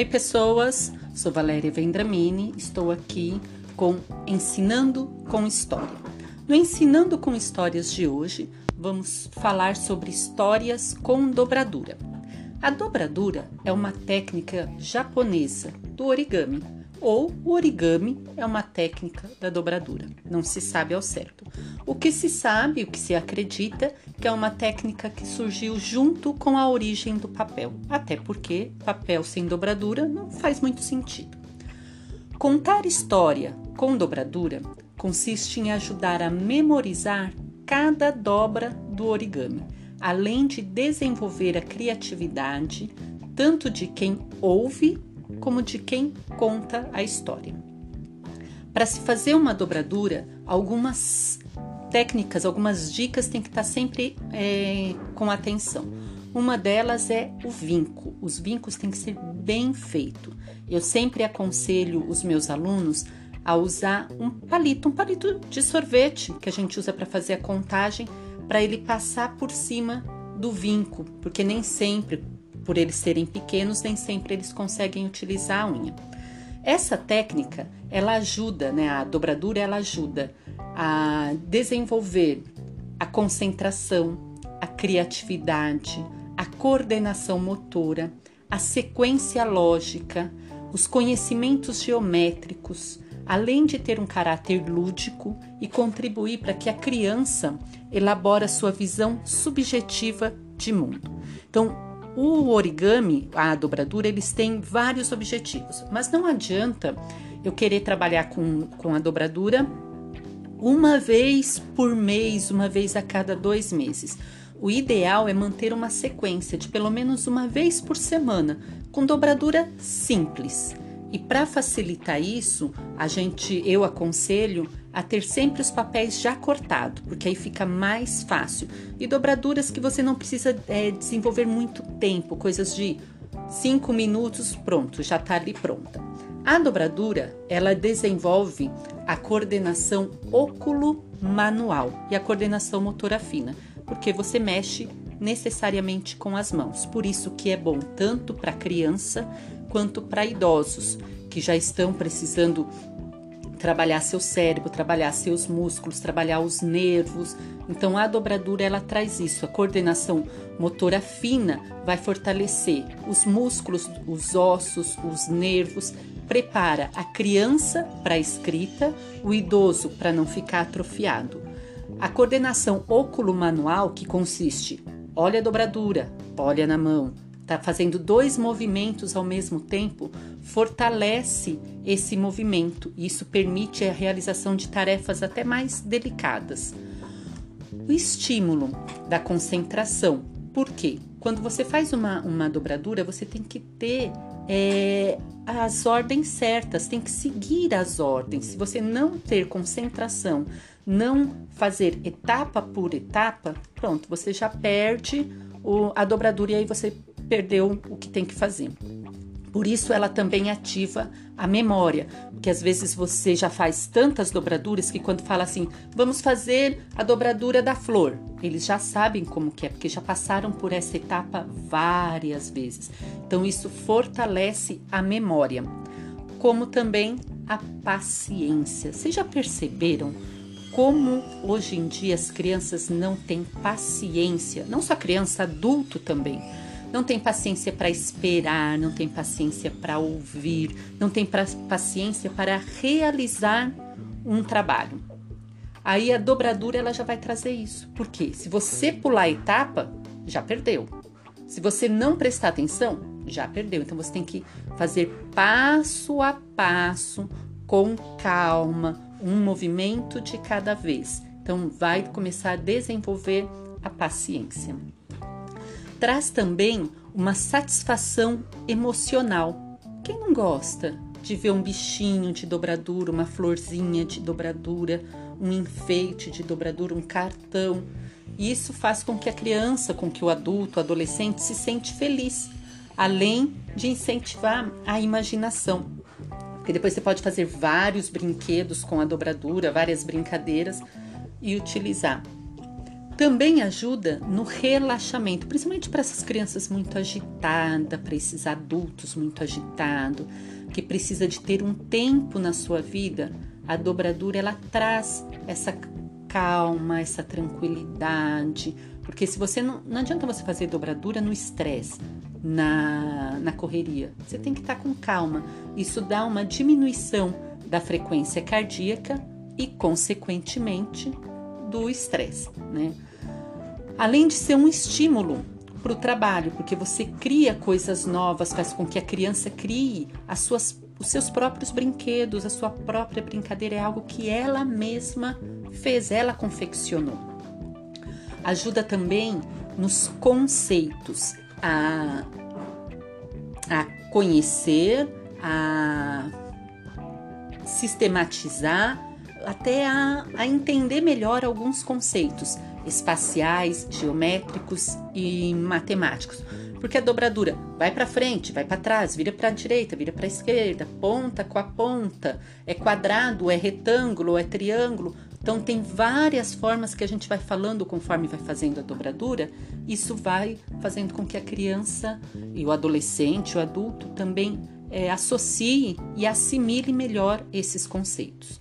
Oi, pessoas. Sou Valéria Vendramini. Estou aqui com Ensinando com História. No Ensinando com Histórias de hoje, vamos falar sobre histórias com dobradura. A dobradura é uma técnica japonesa do origami ou o origami é uma técnica da dobradura. Não se sabe ao certo. O que se sabe, o que se acredita, que é uma técnica que surgiu junto com a origem do papel, até porque papel sem dobradura não faz muito sentido. Contar história com dobradura consiste em ajudar a memorizar cada dobra do origami, além de desenvolver a criatividade tanto de quem ouve como de quem conta a história. Para se fazer uma dobradura, algumas técnicas, algumas dicas têm que estar sempre é, com atenção. Uma delas é o vinco. Os vincos têm que ser bem feitos. Eu sempre aconselho os meus alunos a usar um palito, um palito de sorvete que a gente usa para fazer a contagem, para ele passar por cima do vinco, porque nem sempre por eles serem pequenos, nem sempre eles conseguem utilizar a unha. Essa técnica, ela ajuda, né, a dobradura, ela ajuda a desenvolver a concentração, a criatividade, a coordenação motora, a sequência lógica, os conhecimentos geométricos, além de ter um caráter lúdico e contribuir para que a criança elabore sua visão subjetiva de mundo. Então, o origami, a dobradura, eles têm vários objetivos, mas não adianta eu querer trabalhar com, com a dobradura uma vez por mês, uma vez a cada dois meses. O ideal é manter uma sequência de pelo menos uma vez por semana, com dobradura simples. E para facilitar isso, a gente, eu aconselho a ter sempre os papéis já cortados, porque aí fica mais fácil. E dobraduras que você não precisa é, desenvolver muito tempo, coisas de 5 minutos, pronto, já está ali pronta. A dobradura, ela desenvolve a coordenação óculo-manual e a coordenação motora fina, porque você mexe necessariamente com as mãos. Por isso que é bom tanto para criança quanto para idosos que já estão precisando trabalhar seu cérebro, trabalhar seus músculos, trabalhar os nervos. Então a dobradura ela traz isso, a coordenação motora fina vai fortalecer os músculos, os ossos, os nervos, prepara a criança para a escrita, o idoso para não ficar atrofiado. A coordenação óculo-manual, que consiste olha a dobradura, olha na mão, está fazendo dois movimentos ao mesmo tempo, fortalece esse movimento. Isso permite a realização de tarefas até mais delicadas. O estímulo da concentração. Por quê? Quando você faz uma, uma dobradura, você tem que ter é, as ordens certas, tem que seguir as ordens. Se você não ter concentração, não fazer etapa por etapa, pronto, você já perde o, a dobradura e aí você perdeu o que tem que fazer. Por isso ela também ativa a memória, porque às vezes você já faz tantas dobraduras que quando fala assim, vamos fazer a dobradura da flor, eles já sabem como que é, porque já passaram por essa etapa várias vezes. Então isso fortalece a memória, como também a paciência. Vocês já perceberam como hoje em dia as crianças não têm paciência, não só criança, adulto também não tem paciência para esperar, não tem paciência para ouvir, não tem paciência para realizar um trabalho. Aí a dobradura ela já vai trazer isso. Porque se você pular a etapa, já perdeu. Se você não prestar atenção, já perdeu. Então você tem que fazer passo a passo, com calma, um movimento de cada vez. Então vai começar a desenvolver a paciência traz também uma satisfação emocional. Quem não gosta de ver um bichinho de dobradura, uma florzinha de dobradura, um enfeite de dobradura, um cartão? Isso faz com que a criança, com que o adulto, o adolescente se sente feliz, além de incentivar a imaginação. Porque depois você pode fazer vários brinquedos com a dobradura, várias brincadeiras e utilizar. Também ajuda no relaxamento, principalmente para essas crianças muito agitadas, para esses adultos muito agitados, que precisa de ter um tempo na sua vida. A dobradura ela traz essa calma, essa tranquilidade, porque se você não, não adianta você fazer dobradura no estresse, na, na correria, você tem que estar tá com calma. Isso dá uma diminuição da frequência cardíaca e, consequentemente, do estresse, né? Além de ser um estímulo para o trabalho, porque você cria coisas novas, faz com que a criança crie as suas, os seus próprios brinquedos, a sua própria brincadeira, é algo que ela mesma fez, ela confeccionou. Ajuda também nos conceitos a, a conhecer, a sistematizar, até a, a entender melhor alguns conceitos espaciais, geométricos e matemáticos. Porque a dobradura vai para frente, vai para trás, vira para a direita, vira para a esquerda, ponta com a ponta, é quadrado, é retângulo, é triângulo. Então tem várias formas que a gente vai falando conforme vai fazendo a dobradura. Isso vai fazendo com que a criança e o adolescente, o adulto também é, associe e assimile melhor esses conceitos.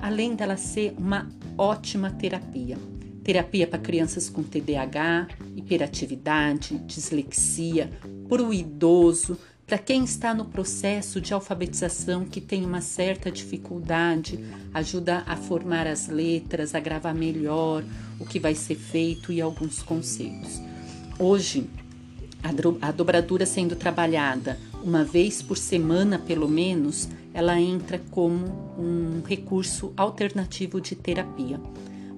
Além dela ser uma ótima terapia terapia para crianças com TDAH, hiperatividade, dislexia, para o idoso, para quem está no processo de alfabetização que tem uma certa dificuldade, ajuda a formar as letras, a gravar melhor o que vai ser feito e alguns conceitos. Hoje, a dobradura sendo trabalhada uma vez por semana, pelo menos, ela entra como um recurso alternativo de terapia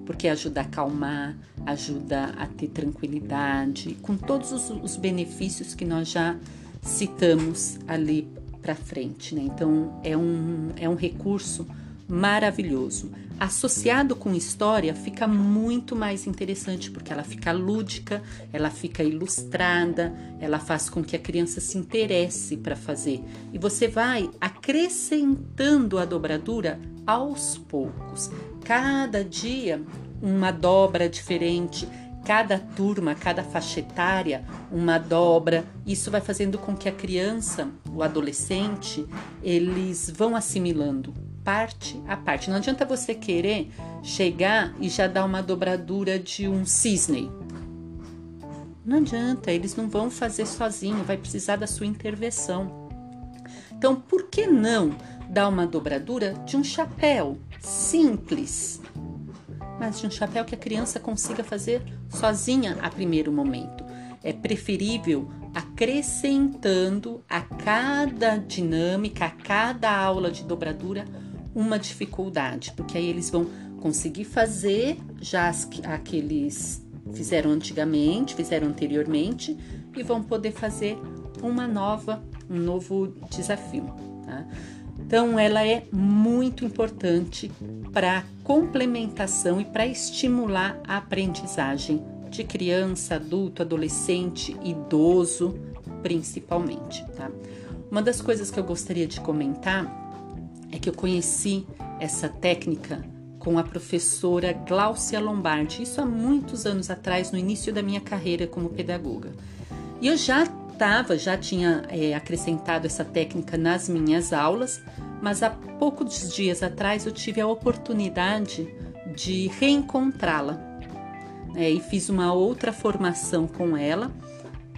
porque ajuda a acalmar, ajuda a ter tranquilidade, com todos os, os benefícios que nós já citamos ali para frente. Né? Então, é um, é um recurso maravilhoso. Associado com história, fica muito mais interessante, porque ela fica lúdica, ela fica ilustrada, ela faz com que a criança se interesse para fazer. E você vai acrescentando a dobradura aos poucos. Cada dia uma dobra diferente, cada turma, cada faixa etária, uma dobra. Isso vai fazendo com que a criança, o adolescente, eles vão assimilando parte a parte. Não adianta você querer chegar e já dar uma dobradura de um cisne. Não adianta, eles não vão fazer sozinho, vai precisar da sua intervenção. Então, por que não dar uma dobradura de um chapéu simples, mas de um chapéu que a criança consiga fazer sozinha a primeiro momento. É preferível acrescentando a cada dinâmica, a cada aula de dobradura, uma dificuldade, porque aí eles vão conseguir fazer já as, aqueles fizeram antigamente, fizeram anteriormente e vão poder fazer uma nova, um novo desafio. Tá? Então, ela é muito importante para complementação e para estimular a aprendizagem de criança, adulto, adolescente, idoso, principalmente. Tá? Uma das coisas que eu gostaria de comentar é que eu conheci essa técnica com a professora Gláucia Lombardi, isso há muitos anos atrás, no início da minha carreira como pedagoga. E eu já estava, já tinha é, acrescentado essa técnica nas minhas aulas, mas há poucos dias atrás eu tive a oportunidade de reencontrá-la é, e fiz uma outra formação com ela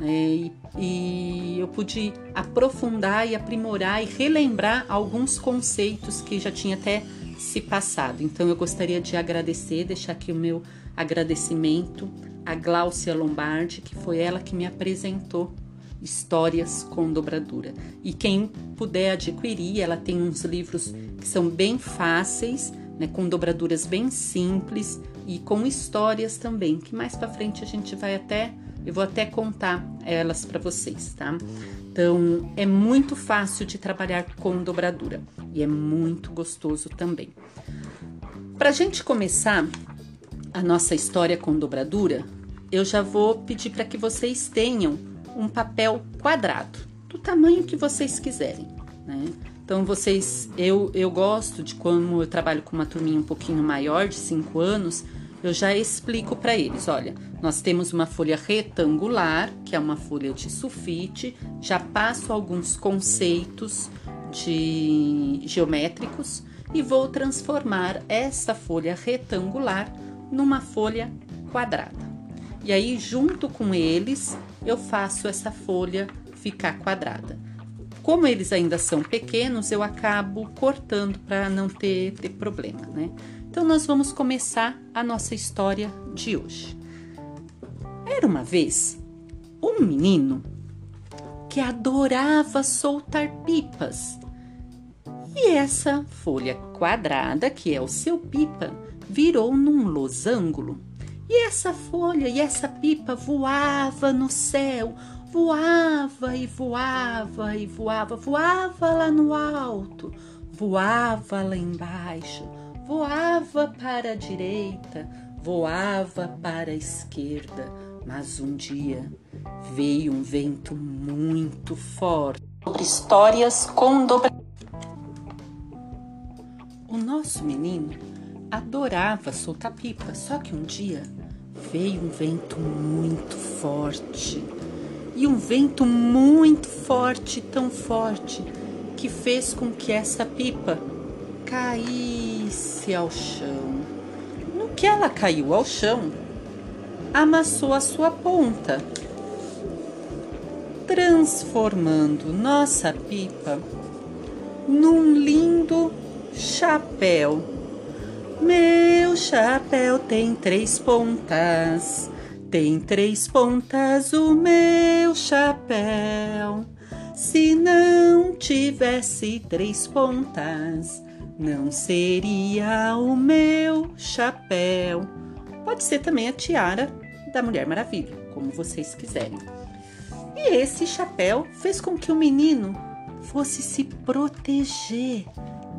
é, e, e eu pude aprofundar e aprimorar e relembrar alguns conceitos que já tinha até se passado. Então eu gostaria de agradecer, deixar aqui o meu agradecimento a Gláucia Lombardi, que foi ela que me apresentou Histórias com Dobradura. E quem puder adquirir, ela tem uns livros que são bem fáceis, né, com dobraduras bem simples e com histórias também, que mais para frente a gente vai até eu vou até contar elas para vocês, tá? Então, é muito fácil de trabalhar com dobradura e é muito gostoso também. Para a gente começar a nossa história com dobradura, eu já vou pedir para que vocês tenham um papel quadrado, do tamanho que vocês quiserem. Né? Então vocês, eu, eu gosto de como eu trabalho com uma turminha um pouquinho maior, de 5 anos, eu já explico para eles. Olha, nós temos uma folha retangular, que é uma folha de sulfite, já passo alguns conceitos de geométricos e vou transformar essa folha retangular numa folha quadrada. E aí, junto com eles, eu faço essa folha ficar quadrada. Como eles ainda são pequenos, eu acabo cortando para não ter, ter problema, né? Então, nós vamos começar a nossa história de hoje. Era uma vez um menino que adorava soltar pipas. E essa folha quadrada, que é o seu pipa, virou num losango. E essa folha e essa pipa voava no céu, voava e voava e voava, voava lá no alto, voava lá embaixo, voava para a direita, voava para a esquerda. Mas um dia veio um vento muito forte. Sobre histórias com dobra. O nosso menino adorava soltar pipa, só que um dia veio um vento muito forte. E um vento muito forte, tão forte, que fez com que essa pipa caísse ao chão. No que ela caiu ao chão, amassou a sua ponta, transformando nossa pipa num lindo chapéu. Meu chapéu tem três pontas, tem três pontas o meu chapéu. Se não tivesse três pontas, não seria o meu chapéu. Pode ser também a tiara da Mulher Maravilha, como vocês quiserem. E esse chapéu fez com que o menino fosse se proteger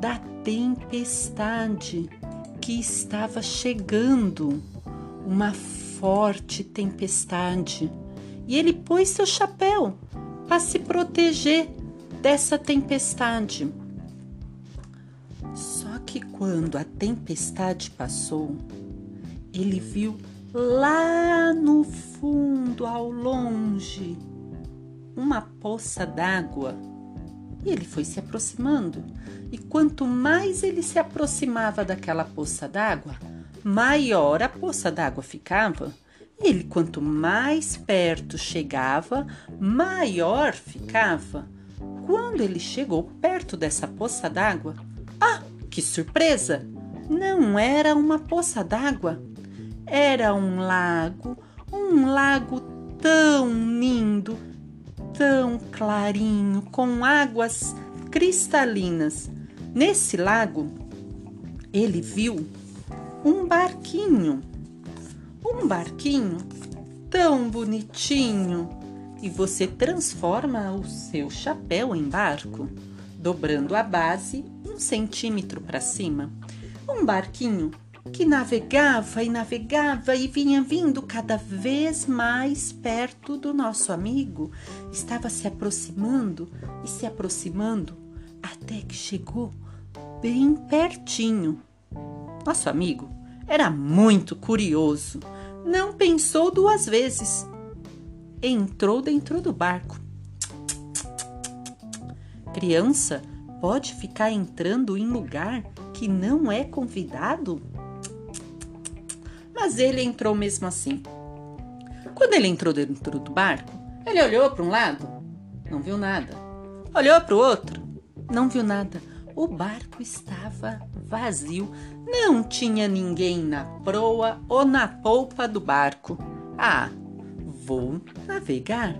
da tempestade que estava chegando, uma forte tempestade. E ele pôs seu chapéu para se proteger dessa tempestade. Que quando a tempestade passou, ele viu lá no fundo, ao longe, uma poça d'água. E ele foi se aproximando. E quanto mais ele se aproximava daquela poça d'água, maior a poça d'água ficava. E ele, quanto mais perto chegava, maior ficava. Quando ele chegou perto dessa poça d'água, que surpresa! Não era uma poça d'água, era um lago, um lago tão lindo, tão clarinho, com águas cristalinas. Nesse lago, ele viu um barquinho, um barquinho tão bonitinho. E você transforma o seu chapéu em barco, dobrando a base um centímetro para cima. Um barquinho que navegava e navegava e vinha vindo cada vez mais perto do nosso amigo, estava se aproximando e se aproximando até que chegou bem pertinho. Nosso amigo era muito curioso, não pensou duas vezes. Entrou dentro do barco. Criança pode ficar entrando em lugar que não é convidado? mas ele entrou mesmo assim. Quando ele entrou dentro do barco, ele olhou para um lado, não viu nada. Olhou para o outro, não viu nada. O barco estava vazio, não tinha ninguém na proa ou na polpa do barco. Ah, vou navegar.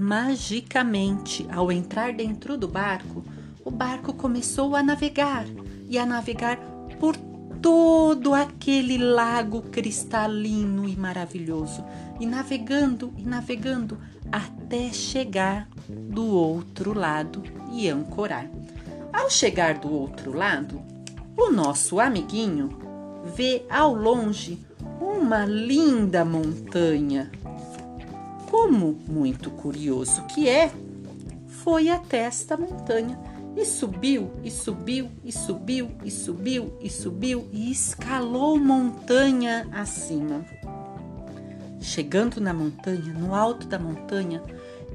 Magicamente, ao entrar dentro do barco, o barco começou a navegar e a navegar por todo aquele lago cristalino e maravilhoso, e navegando e navegando até chegar do outro lado e ancorar. Ao chegar do outro lado, o nosso amiguinho vê ao longe uma linda montanha. Como muito curioso que é, foi até esta montanha E subiu, e subiu, e subiu, e subiu, e subiu, e escalou montanha acima. Chegando na montanha, no alto da montanha,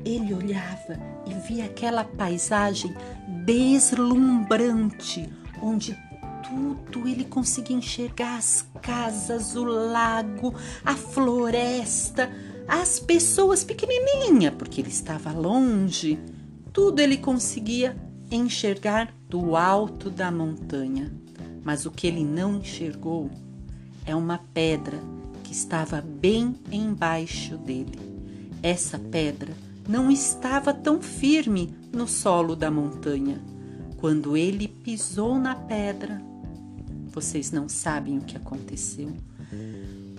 ele olhava e via aquela paisagem deslumbrante, onde tudo ele conseguia enxergar as casas, o lago, a floresta, as pessoas pequenininha, porque ele estava longe. Tudo ele conseguia enxergar do alto da montanha. Mas o que ele não enxergou é uma pedra que estava bem embaixo dele. Essa pedra não estava tão firme no solo da montanha. Quando ele pisou na pedra, vocês não sabem o que aconteceu.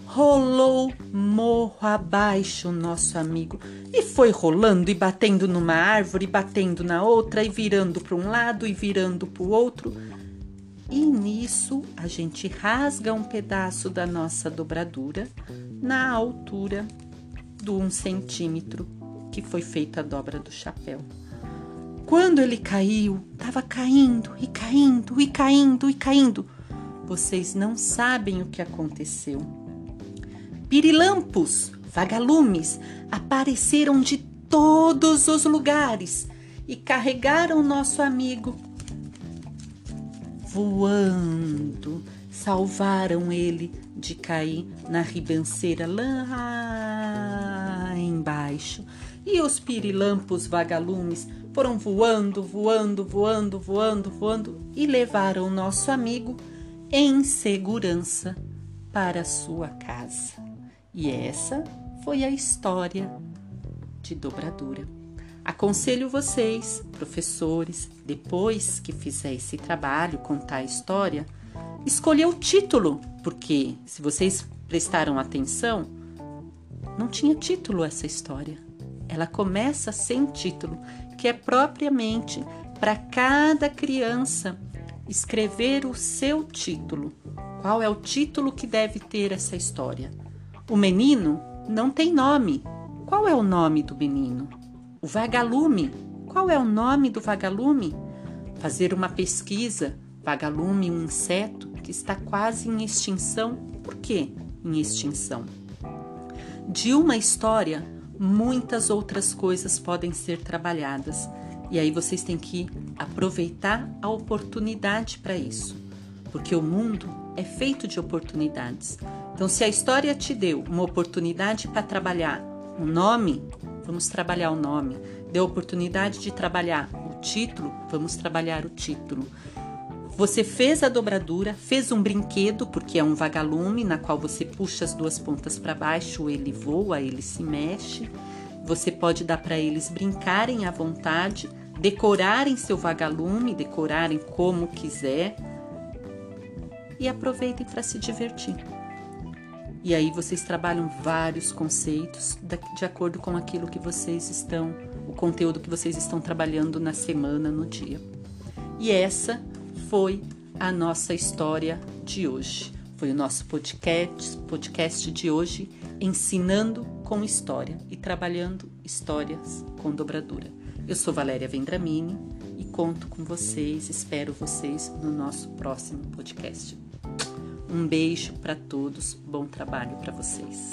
Rolou morro abaixo nosso amigo e foi rolando e batendo numa árvore, batendo na outra e virando para um lado e virando para o outro. E nisso a gente rasga um pedaço da nossa dobradura na altura do um centímetro que foi feita a dobra do chapéu. Quando ele caiu, estava caindo e caindo e caindo e caindo. Vocês não sabem o que aconteceu. Pirilampos, vagalumes apareceram de todos os lugares e carregaram nosso amigo voando, salvaram ele de cair na ribanceira lá embaixo. E os pirilampos vagalumes foram voando, voando, voando, voando, voando e levaram nosso amigo em segurança para sua casa. E essa foi a história de dobradura. Aconselho vocês, professores, depois que fizer esse trabalho, contar a história, escolher o título, porque se vocês prestaram atenção, não tinha título essa história. Ela começa sem título, que é propriamente para cada criança escrever o seu título. Qual é o título que deve ter essa história? O menino não tem nome. Qual é o nome do menino? O vagalume. Qual é o nome do vagalume? Fazer uma pesquisa. Vagalume, um inseto que está quase em extinção. Por que em extinção? De uma história, muitas outras coisas podem ser trabalhadas. E aí vocês têm que aproveitar a oportunidade para isso, porque o mundo é feito de oportunidades. Então, se a história te deu uma oportunidade para trabalhar um nome, vamos trabalhar o nome. Deu oportunidade de trabalhar o título, vamos trabalhar o título. Você fez a dobradura, fez um brinquedo, porque é um vagalume na qual você puxa as duas pontas para baixo, ele voa, ele se mexe. Você pode dar para eles brincarem à vontade, decorarem seu vagalume, decorarem como quiser e aproveitem para se divertir. E aí vocês trabalham vários conceitos de acordo com aquilo que vocês estão, o conteúdo que vocês estão trabalhando na semana, no dia. E essa foi a nossa história de hoje. Foi o nosso podcast, podcast de hoje, ensinando com história e trabalhando histórias com dobradura. Eu sou Valéria Vendramini e conto com vocês, espero vocês no nosso próximo podcast. Um beijo para todos, bom trabalho para vocês.